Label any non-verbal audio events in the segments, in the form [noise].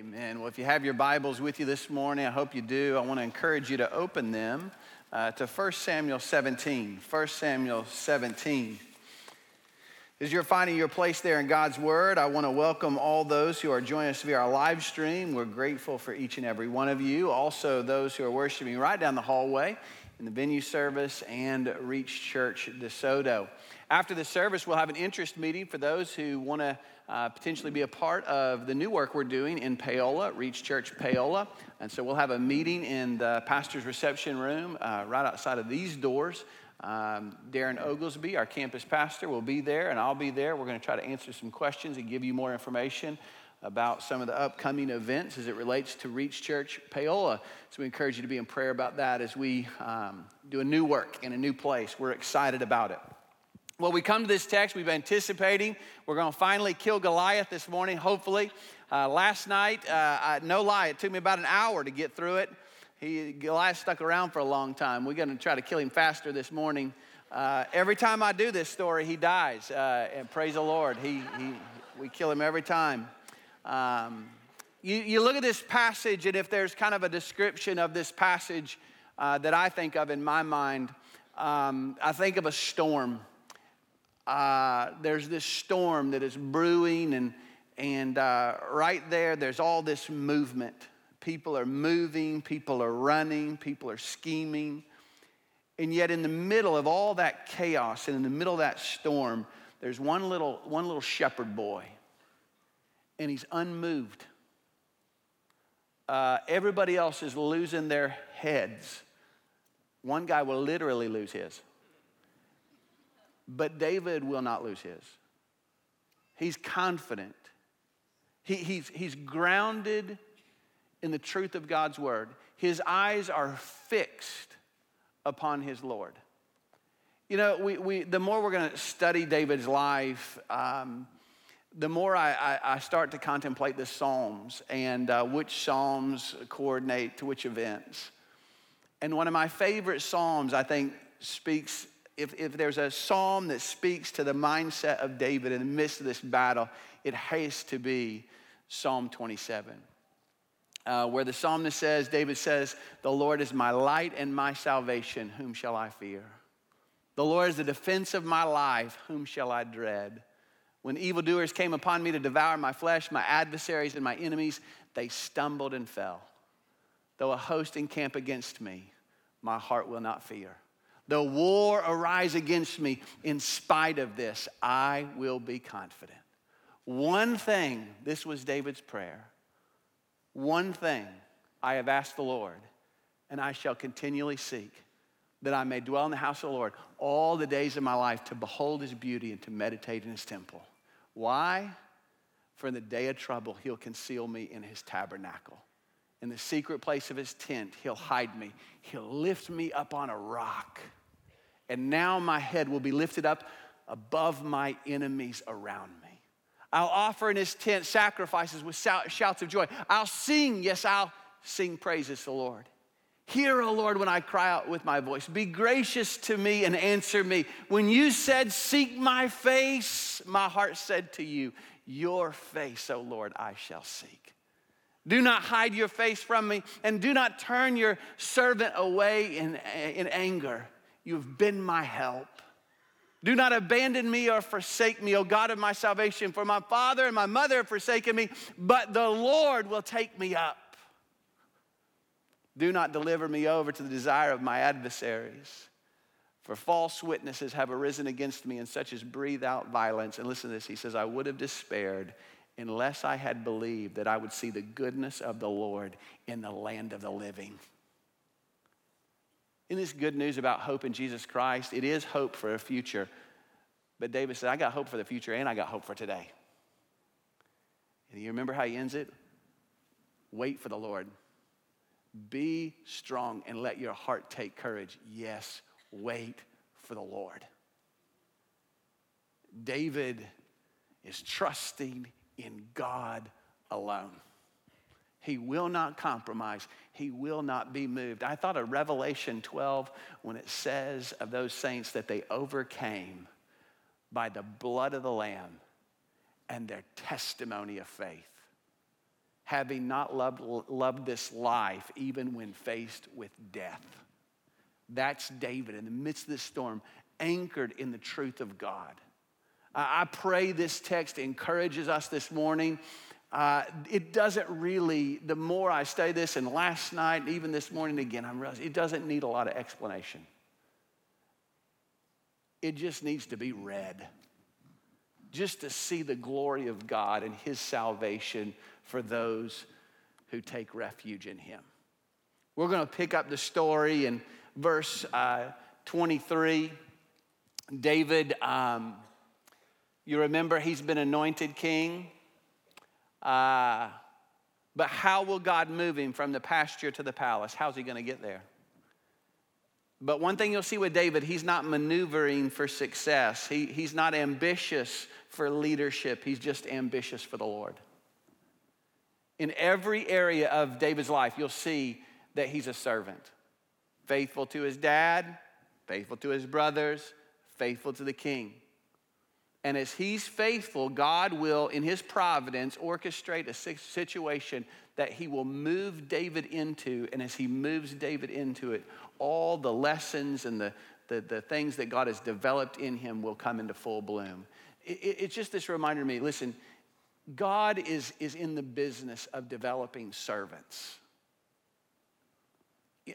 Amen. Well, if you have your Bibles with you this morning, I hope you do. I want to encourage you to open them uh, to 1 Samuel 17. 1 Samuel 17. As you're finding your place there in God's Word, I want to welcome all those who are joining us via our live stream. We're grateful for each and every one of you. Also, those who are worshiping right down the hallway in the venue service and Reach Church DeSoto. After the service, we'll have an interest meeting for those who want to uh, potentially be a part of the new work we're doing in Paola, Reach Church Paola. And so we'll have a meeting in the pastor's reception room uh, right outside of these doors. Um, Darren Oglesby, our campus pastor, will be there, and I'll be there. We're going to try to answer some questions and give you more information about some of the upcoming events as it relates to Reach Church Paola. So we encourage you to be in prayer about that as we um, do a new work in a new place. We're excited about it. Well, we come to this text, we've been anticipating. We're going to finally kill Goliath this morning, hopefully. Uh, last night, uh, I, no lie, it took me about an hour to get through it. He, Goliath stuck around for a long time. We're going to try to kill him faster this morning. Uh, every time I do this story, he dies. Uh, and praise the Lord, he, he, we kill him every time. Um, you, you, look at this passage, and if there's kind of a description of this passage uh, that I think of in my mind, um, I think of a storm uh, there's this storm that is brewing, and, and uh, right there, there's all this movement. People are moving, people are running, people are scheming. And yet, in the middle of all that chaos and in the middle of that storm, there's one little, one little shepherd boy, and he's unmoved. Uh, everybody else is losing their heads. One guy will literally lose his. But David will not lose his. He's confident. He, he's, he's grounded in the truth of God's word. His eyes are fixed upon his Lord. You know, we, we, the more we're going to study David's life, um, the more I, I, I, start to contemplate the Psalms and uh, which Psalms coordinate to which events. And one of my favorite Psalms, I think, speaks if, if there's a psalm that speaks to the mindset of David in the midst of this battle, it has to be Psalm 27. Uh, where the psalmist says, David says, The Lord is my light and my salvation, whom shall I fear? The Lord is the defense of my life, whom shall I dread? When evildoers came upon me to devour my flesh, my adversaries and my enemies, they stumbled and fell. Though a host encamp against me, my heart will not fear. The war arise against me. In spite of this, I will be confident. One thing, this was David's prayer. One thing I have asked the Lord, and I shall continually seek that I may dwell in the house of the Lord all the days of my life to behold his beauty and to meditate in his temple. Why? For in the day of trouble, he'll conceal me in his tabernacle. In the secret place of his tent, he'll hide me. He'll lift me up on a rock and now my head will be lifted up above my enemies around me. I'll offer in his tent sacrifices with shouts of joy. I'll sing, yes, I'll sing praises to the Lord. Hear, O Lord, when I cry out with my voice. Be gracious to me and answer me. When you said, Seek my face, my heart said to you, Your face, O Lord, I shall seek. Do not hide your face from me, and do not turn your servant away in, in anger. You've been my help. Do not abandon me or forsake me, O God of my salvation, for my father and my mother have forsaken me, but the Lord will take me up. Do not deliver me over to the desire of my adversaries, for false witnesses have arisen against me, and such as breathe out violence. And listen to this he says, I would have despaired unless I had believed that I would see the goodness of the Lord in the land of the living. Isn't this good news about hope in Jesus Christ? It is hope for a future. But David said, I got hope for the future and I got hope for today. And you remember how he ends it? Wait for the Lord. Be strong and let your heart take courage. Yes, wait for the Lord. David is trusting in God alone. He will not compromise. He will not be moved. I thought of Revelation 12 when it says of those saints that they overcame by the blood of the Lamb and their testimony of faith. having not loved, loved this life even when faced with death. That's David in the midst of this storm, anchored in the truth of God. I pray this text encourages us this morning. Uh, it doesn't really, the more I study this, and last night, and even this morning again, I'm realizing it doesn't need a lot of explanation. It just needs to be read, just to see the glory of God and His salvation for those who take refuge in Him. We're going to pick up the story in verse uh, 23. David, um, you remember he's been anointed king. Uh, but how will God move him from the pasture to the palace? How's he going to get there? But one thing you'll see with David, he's not maneuvering for success. He, he's not ambitious for leadership. He's just ambitious for the Lord. In every area of David's life, you'll see that he's a servant faithful to his dad, faithful to his brothers, faithful to the king. And as he's faithful, God will, in his providence, orchestrate a situation that he will move David into. And as he moves David into it, all the lessons and the, the, the things that God has developed in him will come into full bloom. It, it, it's just this reminder to me listen, God is, is in the business of developing servants.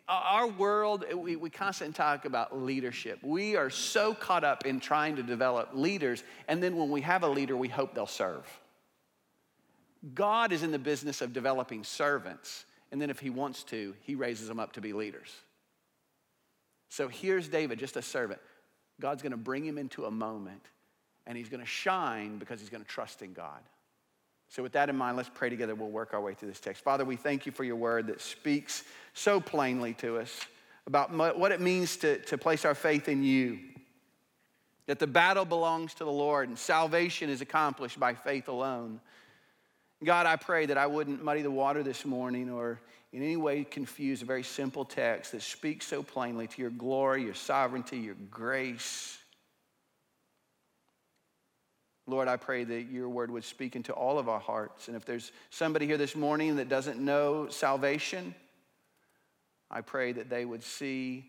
Our world, eh, we, we constantly talk about leadership. We are so caught up in trying to develop leaders, and then when we have a leader, we hope they'll serve. God is in the business of developing servants, and then if he wants to, he raises them up to be leaders. So here's David, just a servant. God's gonna bring him into a moment, and he's gonna shine because he's gonna trust in God. So, with that in mind, let's pray together. We'll work our way through this text. Father, we thank you for your word that speaks so plainly to us about what it means to, to place our faith in you. That the battle belongs to the Lord and salvation is accomplished by faith alone. God, I pray that I wouldn't muddy the water this morning or in any way confuse a very simple text that speaks so plainly to your glory, your sovereignty, your grace. Lord, I pray that your word would speak into all of our hearts. And if there's somebody here this morning that doesn't know salvation, I pray that they would see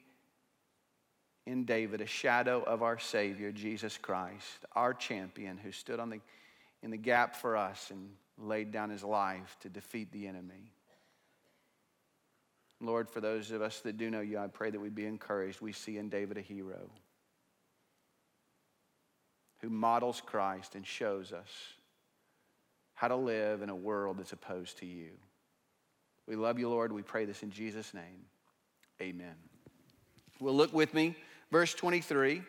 in David a shadow of our Savior, Jesus Christ, our champion who stood on the, in the gap for us and laid down his life to defeat the enemy. Lord, for those of us that do know you, I pray that we be encouraged. We see in David a hero who models Christ and shows us how to live in a world that's opposed to you. We love you, Lord. We pray this in Jesus' name. Amen. Well, look with me, verse 23.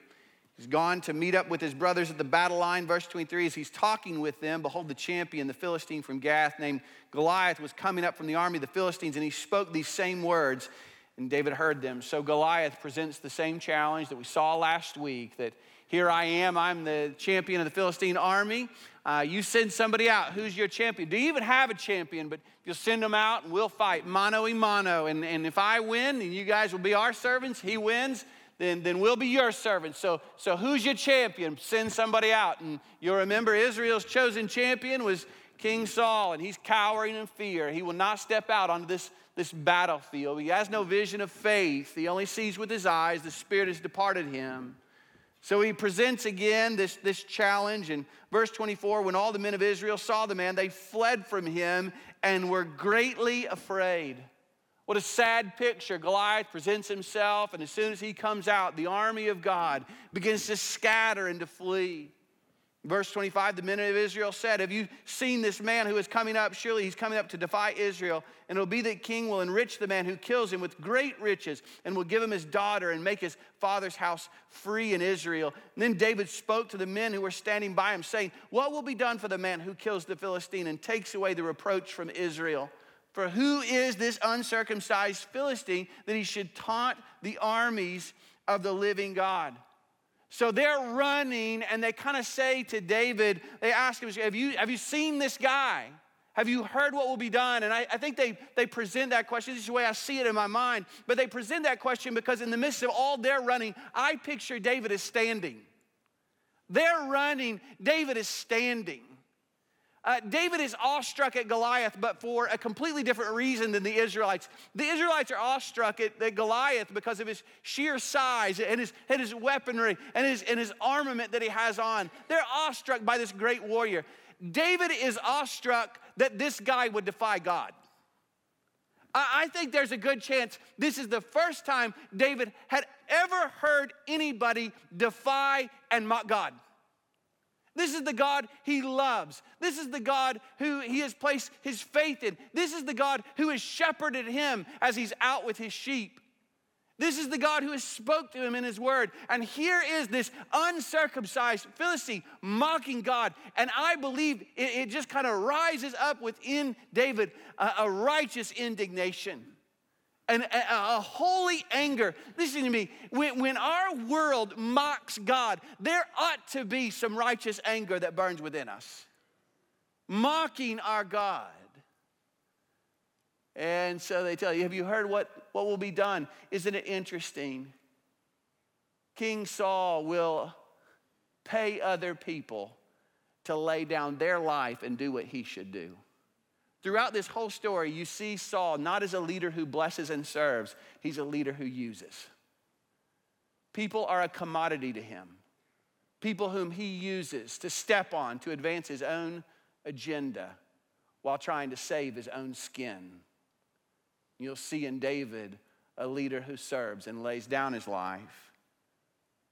He's gone to meet up with his brothers at the battle line. Verse 23, as he's talking with them, behold, the champion, the Philistine from Gath, named Goliath, was coming up from the army of the Philistines, and he spoke these same words, and David heard them. So Goliath presents the same challenge that we saw last week that here I am, I'm the champion of the Philistine army. Uh, you send somebody out. Who's your champion? Do you even have a champion? But you'll send them out and we'll fight mano a mano. And, and if I win and you guys will be our servants, he wins, then, then we'll be your servants. So, so who's your champion? Send somebody out. And you'll remember Israel's chosen champion was King Saul, and he's cowering in fear. He will not step out onto this, this battlefield. He has no vision of faith. He only sees with his eyes. The Spirit has departed him. So he presents again this, this challenge in verse 24 when all the men of Israel saw the man, they fled from him and were greatly afraid. What a sad picture. Goliath presents himself, and as soon as he comes out, the army of God begins to scatter and to flee. Verse 25, the men of Israel said, Have you seen this man who is coming up? Surely he's coming up to defy Israel. And it'll be that king will enrich the man who kills him with great riches and will give him his daughter and make his father's house free in Israel. And then David spoke to the men who were standing by him, saying, What will be done for the man who kills the Philistine and takes away the reproach from Israel? For who is this uncircumcised Philistine that he should taunt the armies of the living God? So they're running and they kind of say to David, they ask him, have you, have you seen this guy? Have you heard what will be done? And I, I, think they, they present that question. This is the way I see it in my mind. But they present that question because in the midst of all their running, I picture David as standing. They're running, David is standing. Uh, David is awestruck at Goliath, but for a completely different reason than the Israelites. The Israelites are awestruck at, at Goliath because of his sheer size and his, and his weaponry and his, and his armament that he has on. They're awestruck by this great warrior. David is awestruck that this guy would defy God. I think there's a good chance this is the first time David had ever heard anybody defy and mock God. This is the God he loves. This is the God who he has placed his faith in. This is the God who has shepherded him as he's out with his sheep. This is the God who has spoke to him in his word. And here is this uncircumcised Philistine mocking God. And I believe it, it just kind of rises up within David a, a righteous indignation and a, a, holy anger. Listen to me. When, when our world mocks God, there ought to be some righteous anger that burns within us. Mocking our God. And so they tell you, Have you heard what, what will be done? Isn't it interesting? King Saul will pay other people to lay down their life and do what he should do. Throughout this whole story, you see Saul not as a leader who blesses and serves, he's a leader who uses. People are a commodity to him, people whom he uses to step on to advance his own agenda while trying to save his own skin. You'll see in David a leader who serves and lays down his life.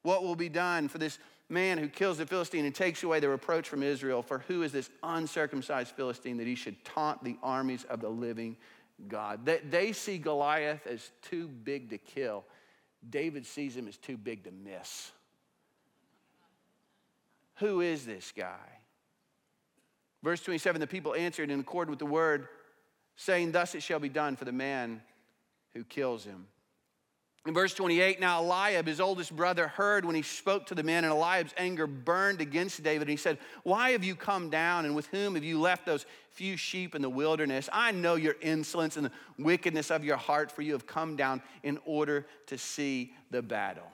What will be done for this man who kills the Philistine and takes away the reproach from Israel? For who is this uncircumcised Philistine that he should taunt the armies of the living God? They, they see Goliath as too big to kill. David sees him as too big to miss. Who is this guy? Verse 27 the people answered in accord with the word saying, Thus it shall be done for the man who kills him. In verse 28, now Eliab, his oldest brother, heard when he spoke to the men, and Eliab's anger burned against David. And he said, Why have you come down, and with whom have you left those few sheep in the wilderness? I know your insolence and the wickedness of your heart, for you have come down in order to see the battle.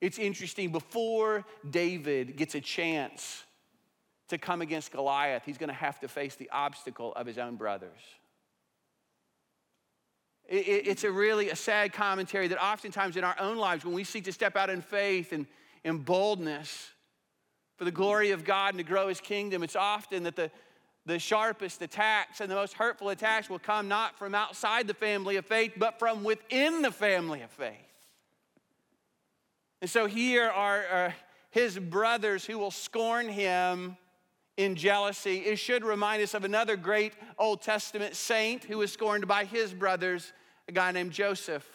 It's interesting, before David gets a chance to come against Goliath, he's going to have to face the obstacle of his own brothers. It's a really a sad commentary that oftentimes in our own lives, when we seek to step out in faith and in boldness for the glory of God and to grow his kingdom, it's often that the, the sharpest attacks and the most hurtful attacks will come not from outside the family of faith, but from within the family of faith. And so here are, are his brothers who will scorn him in jealousy. It should remind us of another great Old Testament saint who was scorned by his brothers, a guy named Joseph.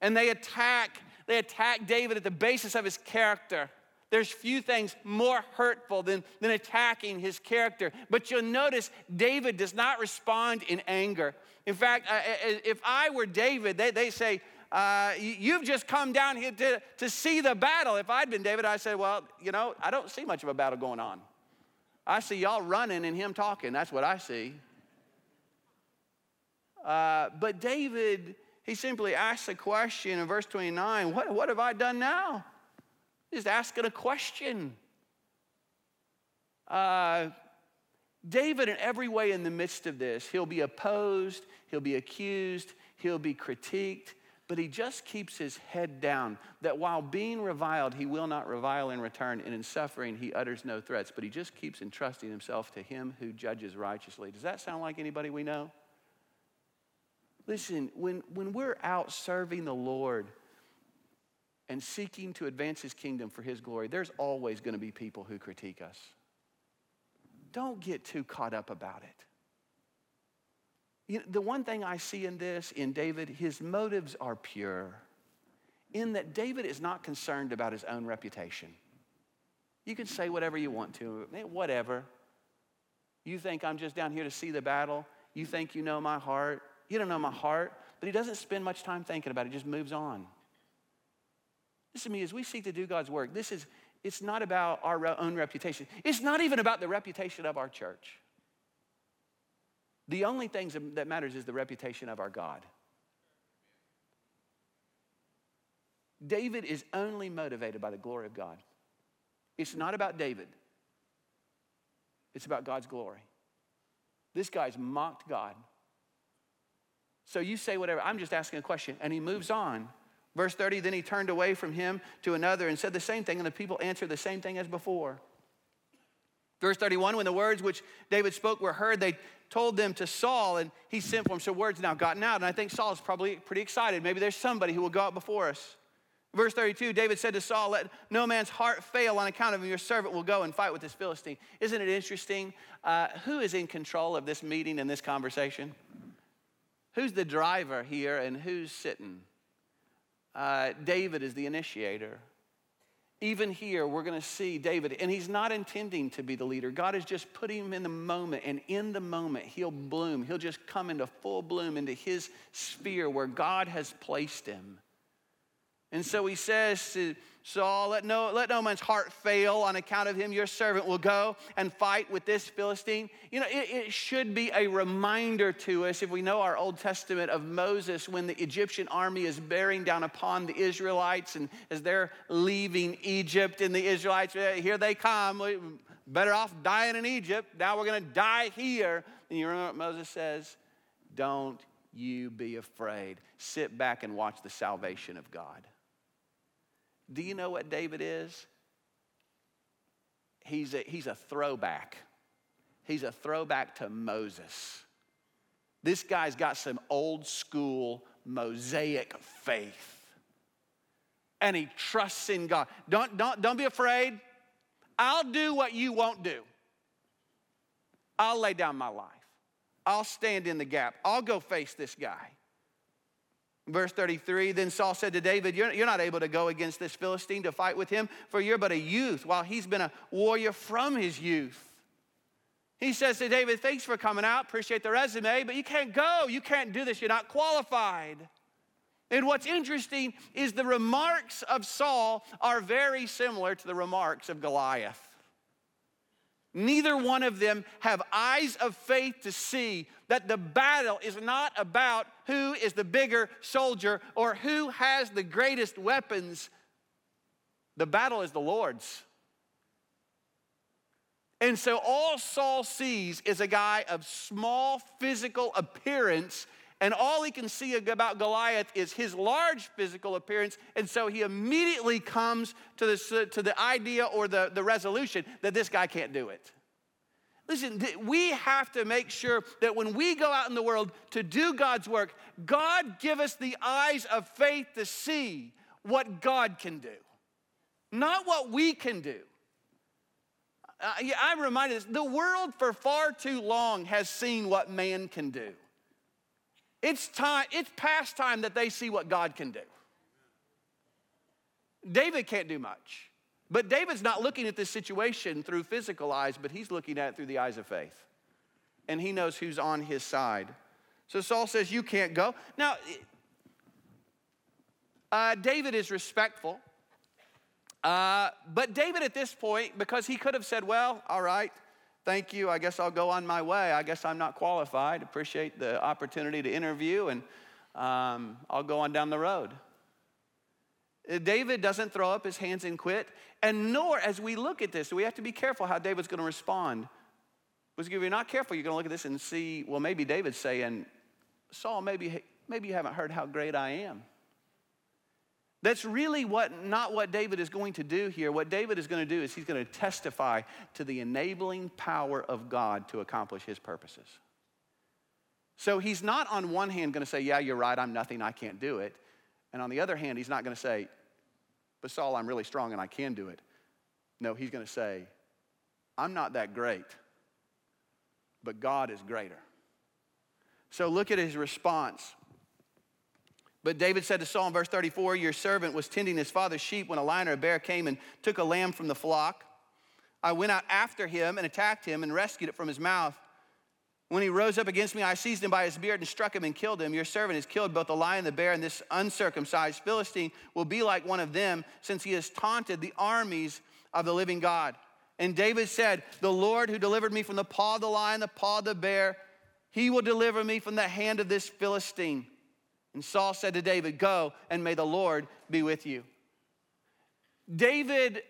And they attack, they attack David at the basis of his character. There's few things more hurtful than, than attacking his character. But you'll notice David does not respond in anger. In fact, if I were David, they, they say, uh, You've just come down here to, to see the battle. If I'd been David, I'd say, Well, you know, I don't see much of a battle going on. I see y'all running and him talking. That's what I see. Uh, but David, he simply asks a question in verse 29 what, what have I done now? He's asking a question. Uh, David, in every way in the midst of this, he'll be opposed, he'll be accused, he'll be critiqued, but he just keeps his head down. That while being reviled, he will not revile in return, and in suffering, he utters no threats, but he just keeps entrusting himself to him who judges righteously. Does that sound like anybody we know? Listen, when, when we're out serving the Lord and seeking to advance his kingdom for his glory, there's always going to be people who critique us. Don't get too caught up about it. You know, the one thing I see in this, in David, his motives are pure, in that David is not concerned about his own reputation. You can say whatever you want to, eh, whatever. You think I'm just down here to see the battle. You think you know my heart. You don't know my heart. But he doesn't spend much time thinking about it, he just moves on. Listen to me, as we seek to do God's work, this is, it's not about our own reputation. It's not even about the reputation of our church. The only thing that matters is the reputation of our God. David is only motivated by the glory of God. It's not about David. it's about God's glory. This guy's mocked God. So you say whatever. I'm just asking a question. And he moves on. Verse 30 Then he turned away from him to another and said the same thing, and the people answered the same thing as before. Verse 31 When the words which David spoke were heard, they told them to Saul, and he sent for him. So words now gotten out. And I think Saul is probably pretty excited. Maybe there's somebody who will go out before us. Verse 32 David said to Saul, Let no man's heart fail on account of him. Your servant will go and fight with this Philistine. Isn't it interesting? Uh, who is in control of this meeting and this conversation? Who's the driver here and who's sitting? Uh, David is the initiator. Even here, we're going to see David, and he's not intending to be the leader. God is just putting him in the moment, and in the moment, he'll bloom. He'll just come into full bloom into his sphere where God has placed him. And so he says to Saul, let no, let no man's heart fail on account of him. Your servant will go and fight with this Philistine. You know, it, it should be a reminder to us if we know our Old Testament of Moses when the Egyptian army is bearing down upon the Israelites and as they're leaving Egypt and the Israelites, here they come. Better off dying in Egypt. Now we're going to die here. And you remember what Moses says? Don't you be afraid. Sit back and watch the salvation of God. Do you know what David is? He's a, he's a throwback. He's a throwback to Moses. This guy's got some old school Mosaic faith. And he trusts in God. Don't, don't, don't be afraid. I'll do what you won't do. I'll lay down my life. I'll stand in the gap. I'll go face this guy. Verse 33 Then Saul said to David, you're, you're, not able to go against this Philistine to fight with him, for you're but a youth, while he's been a warrior from his youth. He says to David, Thanks for coming out, appreciate the resume, but you can't go. You can't do this. You're not qualified. And what's interesting is the remarks of Saul are very similar to the remarks of Goliath. Neither one of them have eyes of faith to see that the battle is not about who is the bigger soldier or who has the greatest weapons. The battle is the Lord's. And so all Saul sees is a guy of small physical appearance, and all he can see about Goliath is his large physical appearance. And so he immediately comes to, this, to the idea or the, the resolution that this guy can't do it. Listen, we have to make sure that when we go out in the world to do God's work, God give us the eyes of faith to see what God can do, not what we can do. Uh, I'm reminded this the world for far too long has seen what man can do. It's time, it's past time that they see what God can do. David can't do much. But David's not looking at this situation through physical eyes, but he's looking at it through the eyes of faith. And he knows who's on his side. So Saul says, You can't go. Now, uh, David is respectful. Uh, but David, at this point, because he could have said, Well, all right, thank you. I guess I'll go on my way. I guess I'm not qualified. Appreciate the opportunity to interview, and um, I'll go on down the road. Uh, David doesn't throw up his hands and quit, and nor, as we look at this, we have to be careful how David's going to respond. Because if you're not careful, you're going to look at this and see, well, maybe David's saying, Saul, maybe, maybe you haven't heard how great I am. That's really what, not what David is going to do here. What David is going to do is he's going to testify to the enabling power of God to accomplish his purposes. So he's not on one hand going to say, Yeah, you're right, I'm nothing, I can't do it. And on the other hand, he's not going to say, But Saul, I'm really strong and I can do it. No, he's going to say, I'm not that great, but God is greater. So look at his response. But David said to Saul in verse 34 Your servant was tending his father's sheep when a lion or a bear came and took a lamb from the flock. I went out after him and attacked him and rescued it from his mouth. When he rose up against me, I seized him by his beard and struck him and killed him. Your servant has killed both the lion, and the bear, and this uncircumcised Philistine will be like one of them, since he has taunted the armies of the living God. And David said, The Lord who delivered me from the paw of the lion, the paw of the bear, he will deliver me from the hand of this Philistine. And Saul said to David, Go, and may the Lord be with you. David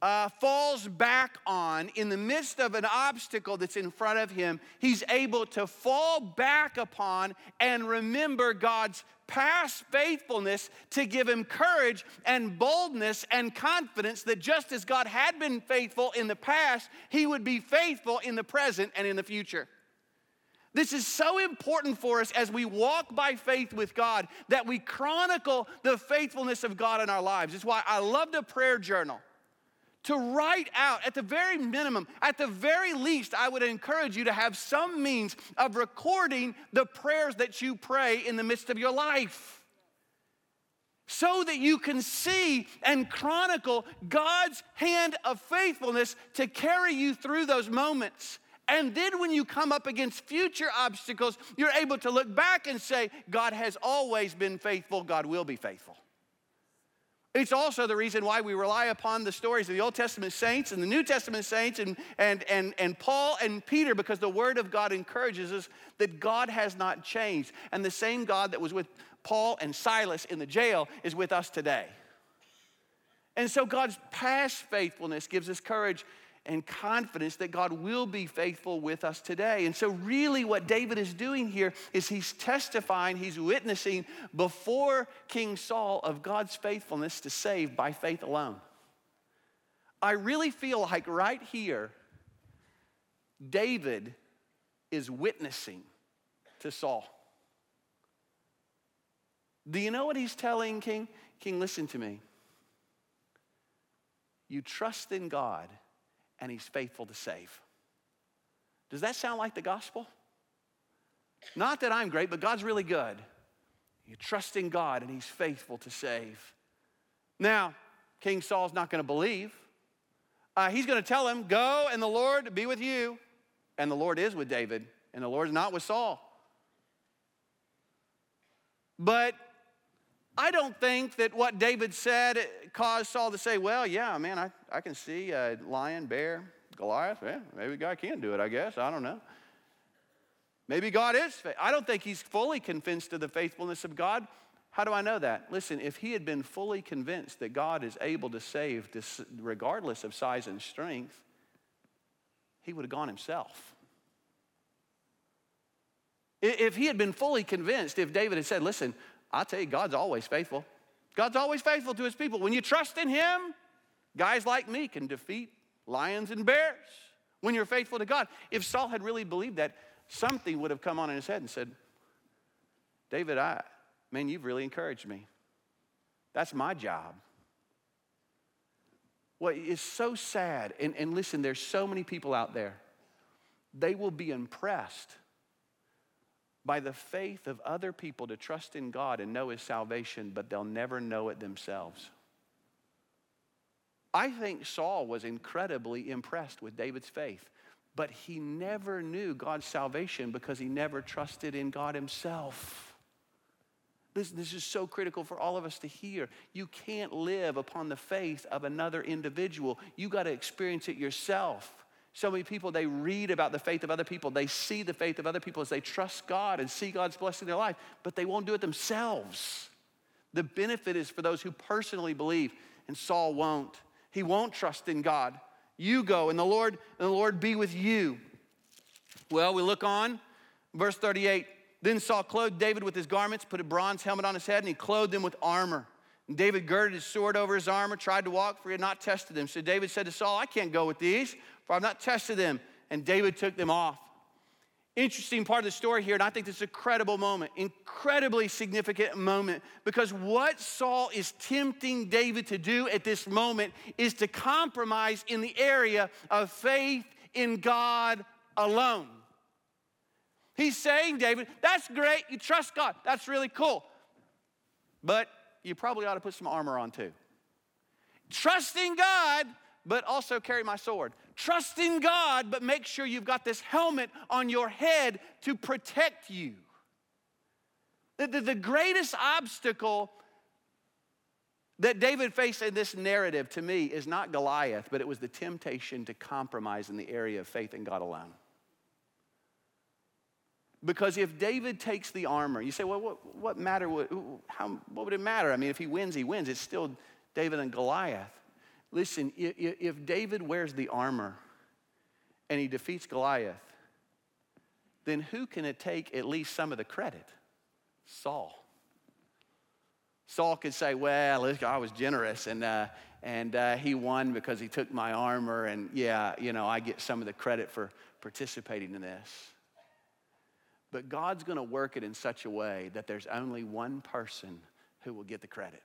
uh, falls back on in the midst of an obstacle that's in front of him, he's able to fall back upon and remember God's past faithfulness to give him courage and boldness and confidence that just as God had been faithful in the past, he would be faithful in the present and in the future. This is so important for us as we walk by faith with God that we chronicle the faithfulness of God in our lives. It's why I love the prayer journal to write out, at the very minimum, at the very least, I would encourage you to have some means of recording the prayers that you pray in the midst of your life. So that you can see and chronicle God's hand of faithfulness to carry you through those moments. And then when you come up against future obstacles, you're able to look back and say, God has always been faithful, God will be faithful. It's also the reason why we rely upon the stories of the Old Testament saints and the New Testament saints and, and, and, and Paul and Peter because the Word of God encourages us that God has not changed. And the same God that was with Paul and Silas in the jail is with us today. And so God's past faithfulness gives us courage and confidence that God will be faithful with us today. And so, really, what David is doing here is he's testifying, he's witnessing before King Saul of God's faithfulness to save by faith alone. I really feel like right here, David is witnessing to Saul. Do you know what he's telling King? King, listen to me. You trust in God and he's faithful to save. Does that sound like the gospel? Not that I'm great, but God's really good. You trust in God and he's faithful to save. Now, King Saul's not going to believe. Uh, he's going to tell him, Go and the Lord be with you. And the Lord is with David, and the Lord is not with Saul. But I don't think that what David said caused Saul to say, well, yeah, man, I, I can see a lion, bear, Goliath. Yeah, maybe God can do it, I guess. I don't know. Maybe God is. I don't think he's fully convinced of the faithfulness of God. How do I know that? Listen, if he had been fully convinced that God is able to save regardless of size and strength, he would have gone himself. If he had been fully convinced, if David had said, Listen, I tell you, God's always faithful. God's always faithful to his people. When you trust in him, guys like me can defeat lions and bears when you're faithful to God. If Saul had really believed that, something would have come on in his head and said, David, I, man, you've really encouraged me. That's my job. Well, it's so sad. And, and listen, there's so many people out there. They will be impressed by the faith of other people to trust in God and know His salvation, but they'll never know it themselves. I think Saul was incredibly impressed with David's faith, but he never knew God's salvation because he never trusted in God Himself. This, this is so critical for all of us to hear. You can't live upon the faith of another individual. You got to experience it yourself. So many people, they read about the faith of other people. They see the faith of other people as they trust God and see God's blessing in their life, but they won't do it themselves. The benefit is for those who personally believe, and Saul won't. He won't trust in God. You go, and the Lord, and the Lord be with you. Well, we look on, verse 38. Then Saul clothed David with his garments, put a bronze helmet on his head, and he clothed him with armor. And David girded his sword over his armor, tried to walk, for he had not tested him. So David said to Saul, I can't go with these, for I've not tested them. And David took them off. Interesting part of the story here, and I think this is a credible moment, incredibly significant moment, because what Saul is tempting David to do at this moment is to compromise in the area of faith in God alone. He's saying, David, that's great, you trust God, that's really cool. But you probably ought to put some armor on too. Trusting God, but also carry my sword. Trust in God, but make sure you've got this helmet on your head to protect you. The, the, the greatest obstacle that David faced in this narrative to me is not Goliath, but it was the temptation to compromise in the area of faith in God alone. Because if David takes the armor, you say, well, what, what matter? How, what would it matter? I mean, if he wins, he wins. It's still David and Goliath. Listen, if David wears the armor and he defeats Goliath, then who can take at least some of the credit? Saul. Saul could say, Well, I was generous and, uh, and uh, he won because he took my armor, and yeah, you know, I get some of the credit for participating in this. But God's gonna work it in such a way that there's only one person who will get the credit.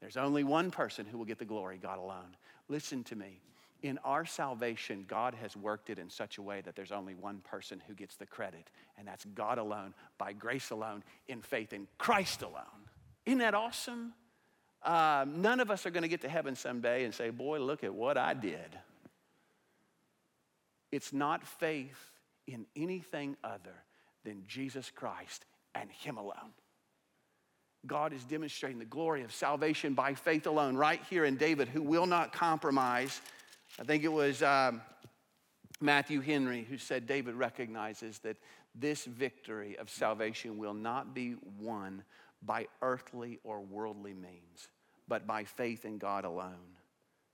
There's only one person who will get the glory, God alone. Listen to me. In our salvation, God has worked it in such a way that there's only one person who gets the credit, and that's God alone, by grace alone, in faith in Christ alone. Isn't that awesome? Um, none of us are going to get to heaven someday and say, Boy, look at what I did. It's not faith in anything other than Jesus Christ and Him alone. God is demonstrating the glory of salvation by faith alone, right here in David, who will not compromise. I think it was um, Matthew Henry who said David recognizes that this victory of salvation will not be won by earthly or worldly means, but by faith in God alone.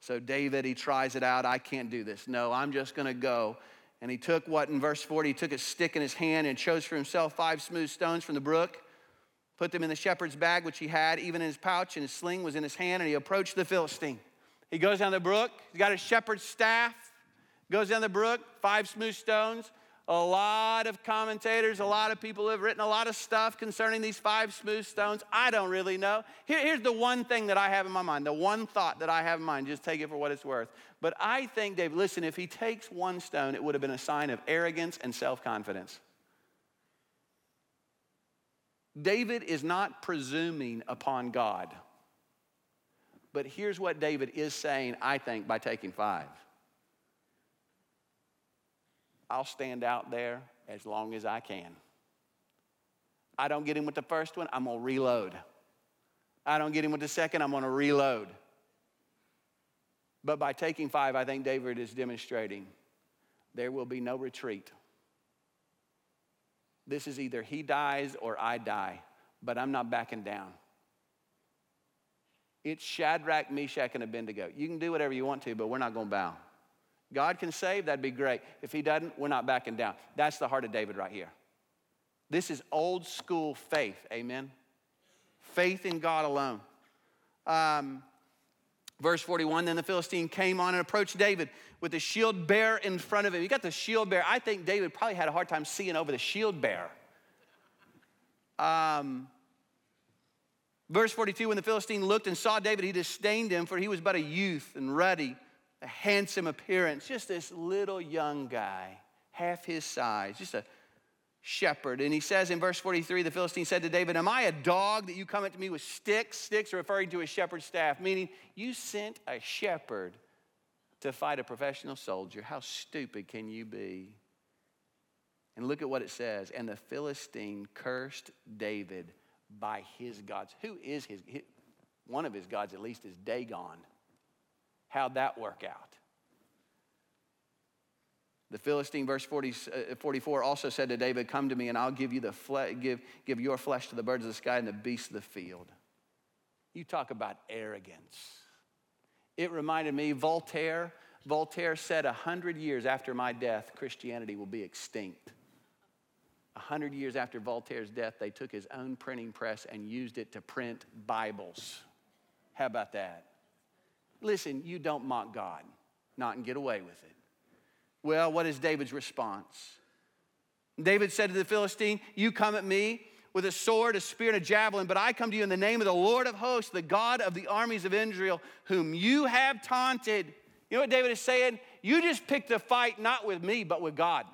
So, David, he tries it out. I can't do this. No, I'm just going to go. And he took what in verse 40? He took a stick in his hand and chose for himself five smooth stones from the brook put them in the shepherd's bag, which he had, even in his pouch, and his sling was in his hand, and he approached the Philistine. He goes down the brook, he's got his shepherd's staff, goes down the brook, five smooth stones. A lot of commentators, a lot of people have written a lot of stuff concerning these five smooth stones. I don't really know. Here, here's the one thing that I have in my mind, the one thought that I have in mind. Just take it for what it's worth. But I think, Dave, listen, if he takes one stone, it would have been a sign of arrogance and self confidence. David is not presuming upon God. But here's what David is saying, I think, by taking five I'll stand out there as long as I can. I don't get him with the first one, I'm gonna reload. I don't get him with the second, I'm gonna reload. But by taking five, I think David is demonstrating there will be no retreat. This is either he dies or I die, but I'm not backing down. It's Shadrach, Meshach, and Abednego. You can do whatever you want to, but we're not going to bow. God can save, that'd be great. If he doesn't, we're not backing down. That's the heart of David right here. This is old school faith, amen? Faith in God alone. Um, Verse 41 Then the Philistine came on and approached David with the shield bearer in front of him. You got the shield bearer. I think David probably had a hard time seeing over the shield bearer. Um, verse 42 When the Philistine looked and saw David, he disdained him, for he was but a youth and ruddy, a handsome appearance, just this little young guy, half his size, just a shepherd. And he says in verse 43 the Philistine said to David, Am I a dog that you come at me with sticks? Sticks referring to a shepherd's staff, meaning you sent a shepherd to fight a professional soldier. How stupid can you be? And look at what it says. And the Philistine cursed David by his gods. Who is his? One of his gods, at least, is Dagon. How'd that work out? The Philistine, verse 40, uh, 44, also said to David, Come to me, and I'll give you the fle- give, give your flesh to the birds of the sky and the beasts of the field. You talk about arrogance. It reminded me, Voltaire, Voltaire said, A hundred years after my death, Christianity will be extinct. A hundred years after Voltaire's death, they took his own printing press and used it to print Bibles. How about that? Listen, you don't mock God, not and get away with it. Well, what is David's response? David said to the Philistine, You come at me with a sword, a spear, and a javelin, but I come to you in the name of the Lord of hosts, the God of the armies of Israel, whom you have taunted. You know what David is saying? You just picked a fight not with me, but with God.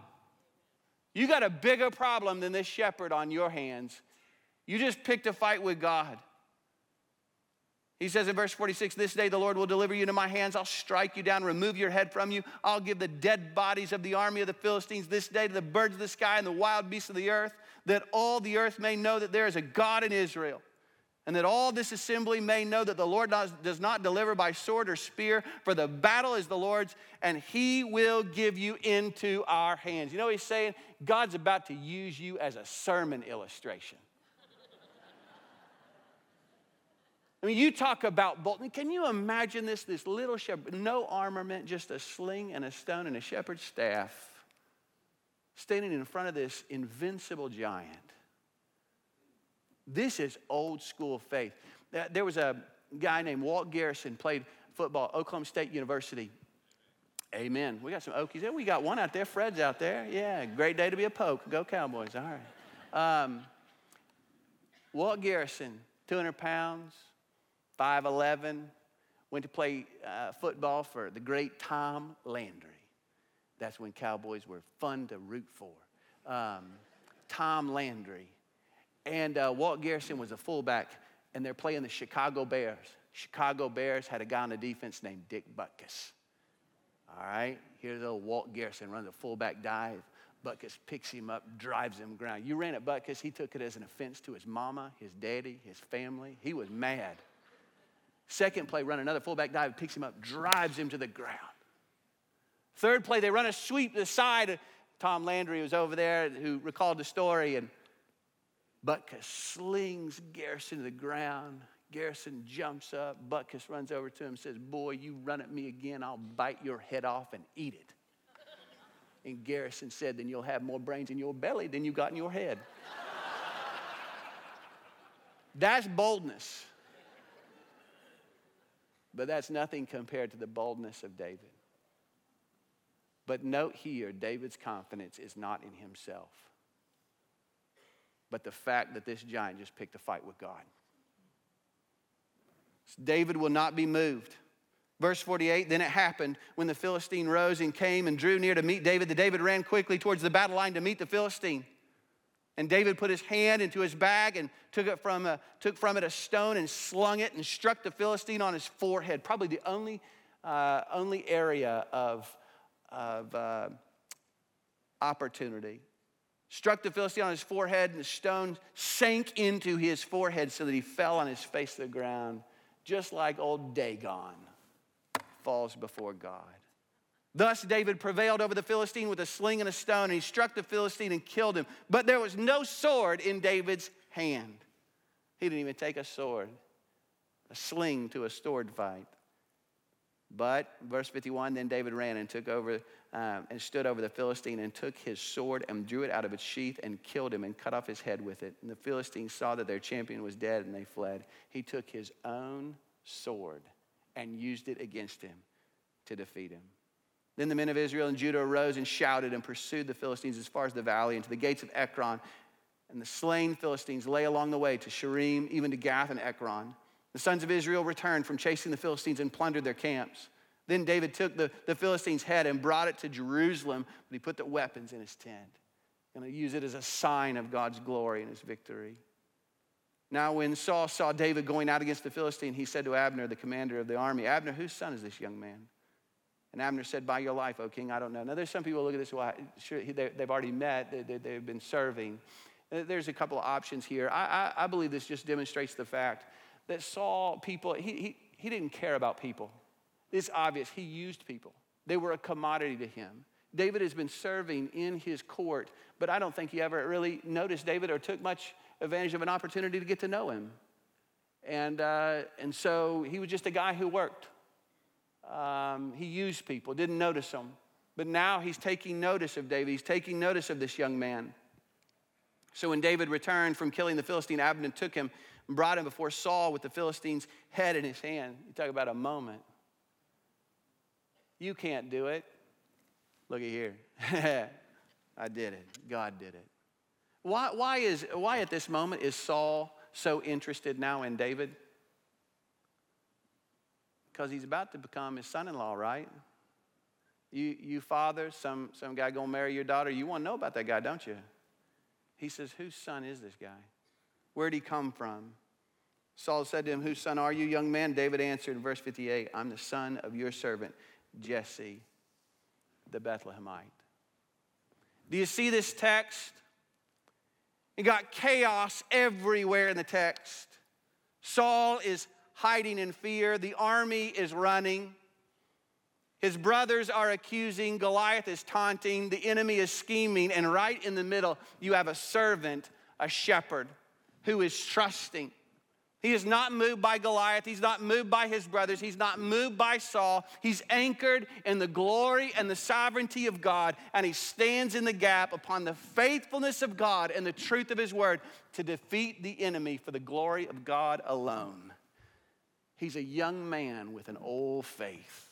You got a bigger problem than this shepherd on your hands. You just picked a fight with God. He says in verse 46 This day the Lord will deliver you into my hands. I'll strike you down, remove your head from you. I'll give the dead bodies of the army of the Philistines this day to the birds of the sky and the wild beasts of the earth, that all the earth may know that there is a God in Israel. And that all this assembly may know that the Lord does, not deliver by sword or spear, for the battle is the Lord's, and he will give you into our hands. You know what he's saying? God's about to use you as a sermon illustration. I mean, you talk about Bolton. Can you imagine this? This little shepherd, no armament, just a sling and a stone and a shepherd's staff, standing in front of this invincible giant. This is old school faith. There was a guy named Walt Garrison, played football, Oklahoma State University. Amen. We got some Okies there. We got one out there. Fred's out there. Yeah, great day to be a poke. Go Cowboys. All right. Um, Walt Garrison, 200 pounds, 5'11, went to play uh, football for the great Tom Landry. That's when Cowboys were fun to root for. Um, Tom Landry. And uh, Walt Garrison was a fullback, and they're playing the Chicago Bears. Chicago Bears had a guy on the defense named Dick Butkus. All right, here's old Walt Garrison runs a fullback dive. Butkus picks him up, drives him ground. You ran at Butkus, he took it as an offense to his mama, his daddy, his family. He was mad. Second play, run another fullback dive, picks him up, drives him to the ground. Third play, they run a sweep to the side. Tom Landry was over there who recalled the story, and Butkus slings Garrison to the ground. Garrison jumps up. Butkus runs over to him and says, Boy, you run at me again, I'll bite your head off and eat it. And Garrison said, Then you'll have more brains in your belly than you got in your head. [laughs] That's boldness. But that's nothing compared to the boldness of David. But note here, David's confidence is not in himself, but the fact that this giant just picked a fight with God. David will not be moved. Verse 48 Then it happened when the Philistine rose and came and drew near to meet David, that David ran quickly towards the battle line to meet the Philistine. And David put his hand into his bag and took, it from a, took from it a stone and slung it and struck the Philistine on his forehead. Probably the only, uh, only area of, of uh, opportunity. Struck the Philistine on his forehead, and the stone sank into his forehead so that he fell on his face to the ground, just like old Dagon falls before God. Thus, David prevailed over the Philistine with a sling and a stone, and he struck the Philistine and killed him. But there was no sword in David's hand. He didn't even take a sword, a sling to a sword fight. But, verse 51, then David ran and took over um, and stood over the Philistine and took his sword and drew it out of its sheath and killed him and cut off his head with it. And the Philistines saw that their champion was dead and they fled. He took his own sword and used it against him to defeat him. Then the men of Israel and Judah arose and shouted and pursued the Philistines as far as the valley and to the gates of Ekron. And the slain Philistines lay along the way to Shaaraim, even to Gath and Ekron. The sons of Israel returned from chasing the Philistines and plundered their camps. Then David took the, the Philistines' head and brought it to Jerusalem, but he put the weapons in his tent. Going to use it as a sign of God's glory and his victory. Now, when Saul saw David going out against the Philistine, he said to Abner, the commander of the army, Abner, whose son is this young man? And Abner said, By your life, O king, I don't know. Now, there's some people look at this, well, sure, they've already met, they, have been serving. Uh, there's a couple of options here. I, I, I, believe this just demonstrates the fact that Saul, people, he, he, he didn't care about people. It's obvious. He used people, they were a commodity to him. David has been serving in his court, but I don't think he ever really noticed David or took much advantage of an opportunity to get to know him. And, uh, and so he was just a guy who worked. Um, he used people, didn't notice them. But now he's taking notice of David. He's taking notice of this young man. So when David returned from killing the Philistine, Abner took him and brought him before Saul with the Philistine's head in his hand. You talk about a moment. You can't do it. Look at here. [laughs] I did it. God did it. Why, why, is, why at this moment is Saul so interested now in David? Because he's about to become his son in law, right? You, you father, some, some guy gonna marry your daughter, you wanna know about that guy, don't you? He says, Whose son is this guy? Where'd he come from? Saul said to him, Whose son are you, young man? David answered in verse 58, I'm the son of your servant, Jesse, the Bethlehemite. Do you see this text? You got chaos everywhere in the text. Saul is hiding in fear. The army is running. His brothers are accusing. Goliath is taunting. The enemy is scheming. And right in the middle, you have a servant, a shepherd, who is trusting, He is not moved by Goliath. He's not moved by his brothers. He's not moved by Saul. He's anchored in the glory and the sovereignty of God, and he stands in the gap upon the faithfulness of God and the truth of his word to defeat the enemy for the glory of God alone. He's a young man with an old faith.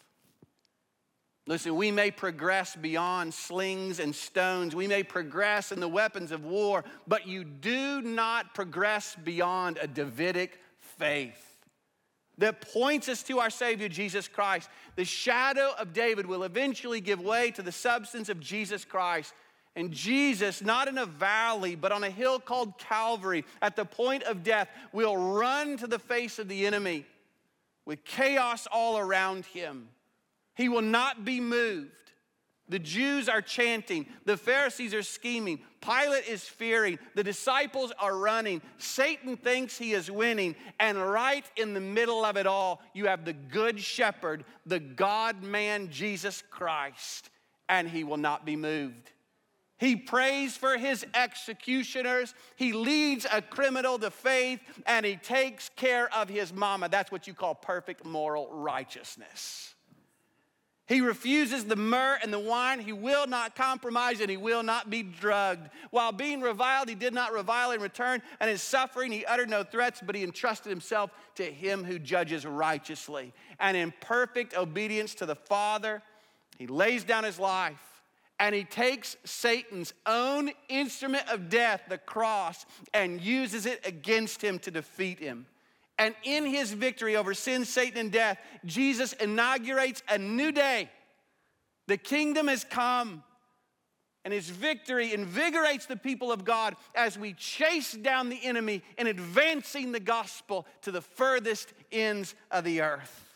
Listen, we may progress beyond slings and stones. We may progress in the weapons of war, but you do not progress beyond a Davidic faith that points us to our Savior Jesus Christ. The shadow of David will eventually give way to the substance of Jesus Christ. And Jesus, not in a valley, but on a hill called Calvary, at the point of death, will run to the face of the enemy with chaos all around him he will not be moved. The Jews are chanting, the Pharisees are scheming, Pilate is fearing, the disciples are running, Satan thinks he is winning, and right in the middle of it all, you have the Good Shepherd, the God man Jesus Christ, and he will not be moved. He prays for his executioners. He leads a criminal to faith and he takes care of his mama. That's what you call perfect moral righteousness. He refuses the myrrh and the wine. He will not compromise and he will not be drugged. While being reviled, he did not revile in return, and in suffering, he uttered no threats, but he entrusted himself to him who judges righteously. And in perfect obedience to the Father, he lays down his life and he takes Satan's own instrument of death, the cross, and uses it against him to defeat him. And in his victory over sin, Satan, and death, Jesus inaugurates a new day. The kingdom has come. And his victory invigorates the people of God as we chase down the enemy in advancing the gospel to the furthest ends of the earth.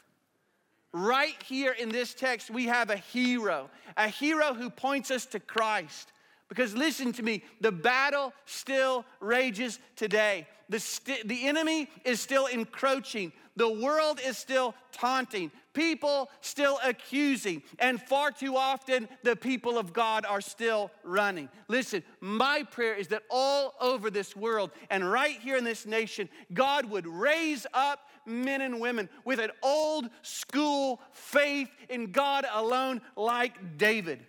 Right here in this text, we have a hero, a hero who points us to Christ. Because listen to me, the battle still rages today. The, st- the enemy is still encroaching. The world is still taunting. People still accusing. And far too often, the people of God are still running. Listen, my prayer is that all over this world and right here in this nation, God would raise up men and women with an old school faith in God alone, like David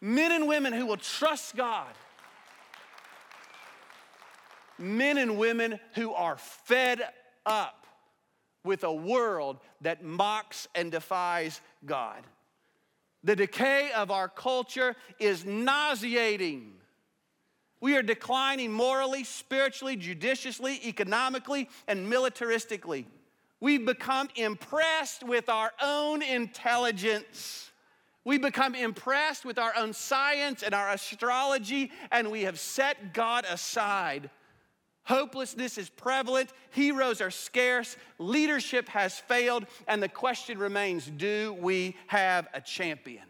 Men and women who will trust God. Men and women who are fed up with a world that mocks and defies God. The decay of our culture is nauseating. We are declining morally, spiritually, judiciously, economically, and militaristically. We've become impressed with our own intelligence. We become impressed with our own science and our astrology, and we have set God aside. Hopelessness is prevalent, heroes are scarce, leadership has failed, and the question remains do we have a champion?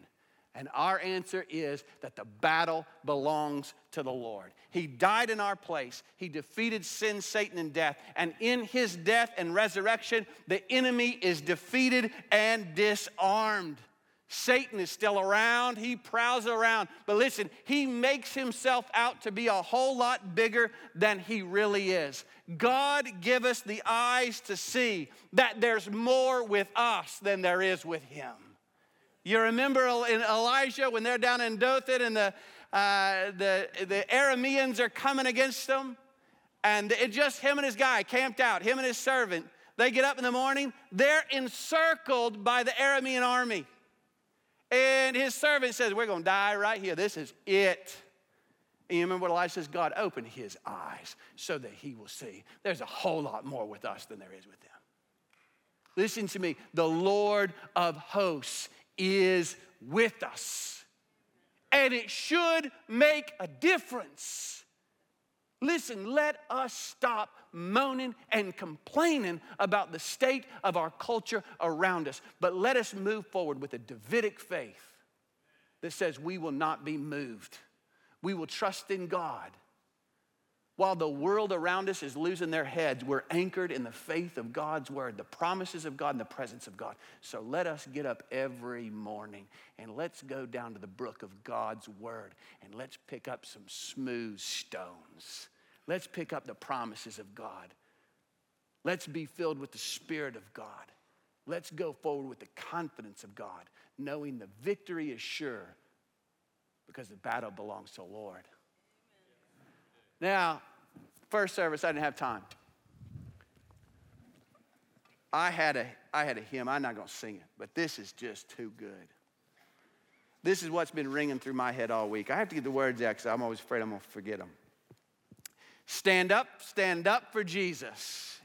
And our answer is that the battle belongs to the Lord. He died in our place. He defeated sin, Satan, and death. And in his death and resurrection, the enemy is defeated and disarmed. Satan is still around, he prowls around. But listen, he makes himself out to be a whole lot bigger than he really is. God give us the eyes to see that there's more with us than there is with him. You remember in Elijah when they're down in Dothan and the, uh, the, the Arameans are coming against them? And it's just him and his guy camped out, him and his servant. They get up in the morning, they're encircled by the Aramean army. And his servant says, We're going to die right here. This is it. And you remember what Elijah says? God, open his eyes so that he will see. There's a whole lot more with us than there is with them. Listen to me. The Lord of hosts is with us. And it should make a difference. Listen, let us stop moaning and complaining about the state of our culture around us, but let us move forward with a Davidic faith that says we will not be moved. We will trust in God. While the world around us is losing their heads, we're anchored in the faith of God's word, the promises of God, and the presence of God. So let us get up every morning and let's go down to the brook of God's word and let's pick up some smooth stones Let's pick up the promises of God. Let's be filled with the Spirit of God. Let's go forward with the confidence of God, knowing the victory is sure because the battle belongs to the Lord. Now, first service, I didn't have time. I had a, I had a hymn. I'm not going to sing it, but this is just too good. This is what's been ringing through my head all week. I have to get the words out because I'm always afraid I'm going to forget them. Stand up, stand up for Jesus.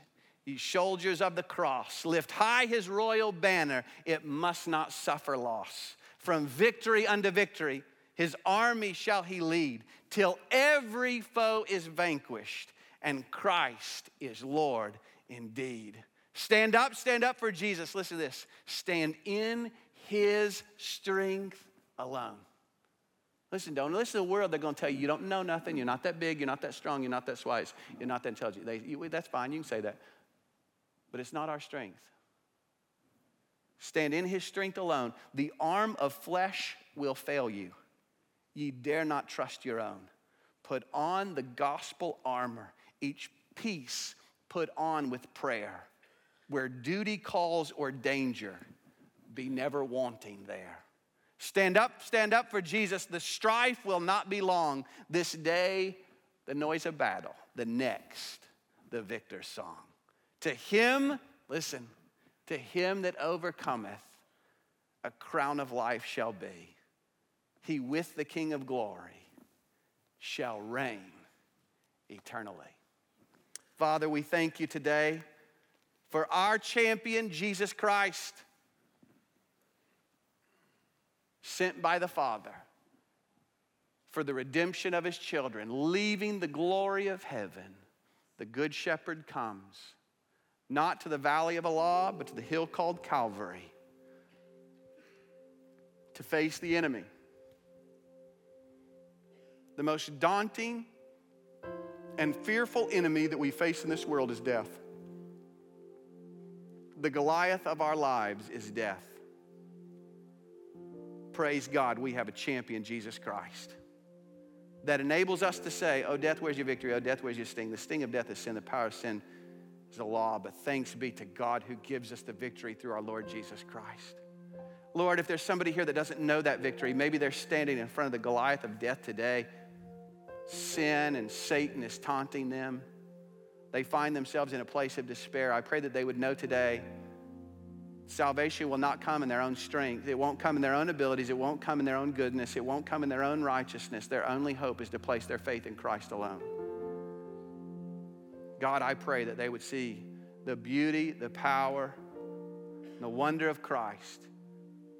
Ye soldiers of the cross, lift high his royal banner. It must not suffer loss. From victory unto victory, his army shall he lead, till every foe is vanquished, and Christ is Lord indeed. Stand up, stand up for Jesus. Listen to this. Stand in his strength alone. Listen, don't listen to the world. They're going to tell you you don't know nothing. You're not that big. You're not that strong. You're not that wise. You're not that intelligent. They, you, that's fine. You can say that. But it's not our strength. Stand in his strength alone. The arm of flesh will fail you. Ye dare not trust your own. Put on the gospel armor, each piece put on with prayer. Where duty calls or danger, be never wanting there. Stand up, stand up for Jesus. The strife will not be long. This day, the noise of battle. The next, the victor's song. To him, listen, to him that overcometh, a crown of life shall be he with the King of glory shall reign eternally. Father, we thank you today for our champion, Jesus Christ, sent by the Father for the redemption of his children, leaving the glory of heaven. The Good Shepherd comes, not to the valley of Elah, but to the hill called Calvary, to face the enemy the most daunting and fearful enemy that we face in this world is death. The Goliath of our lives is death. Praise God, we have a champion, Jesus Christ, that enables us to say, Oh, death, where's your victory? Oh, death, where's your sting? The sting of death is sin, the power of sin is the law, but thanks be to God who gives us the victory through our Lord Jesus Christ. Lord, if there's somebody here that doesn't know that victory, maybe they're standing in front of the Goliath of death today sin and Satan is taunting them. They find themselves in a place of despair. I pray that they would know today salvation will not come in their own strength. It won't come in their own abilities. It won't come in their own goodness. It won't come in their own righteousness. Their only hope is to place their faith in Christ alone. God, I pray that they would see the beauty, the power, the wonder of Christ,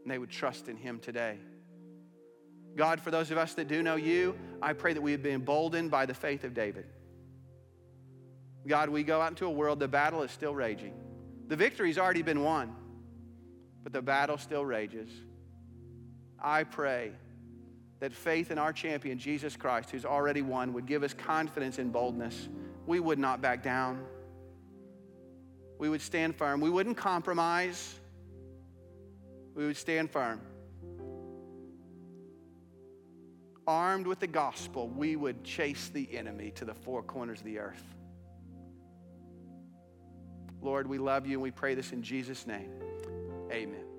and they would trust in Him today. God, for those of us that do know you, I pray that we have been emboldened by the faith of David. God, we go out into a world, the battle is still raging. The victory's already been won, but the battle still rages. I pray that faith in our champion, Jesus Christ, who's already won, would give us confidence and boldness. We would not back down. We would stand firm. We wouldn't compromise. We would stand firm. Armed with the gospel, we would chase the enemy to the four corners of the earth. Lord, we love you and we pray this in Jesus' name. Amen.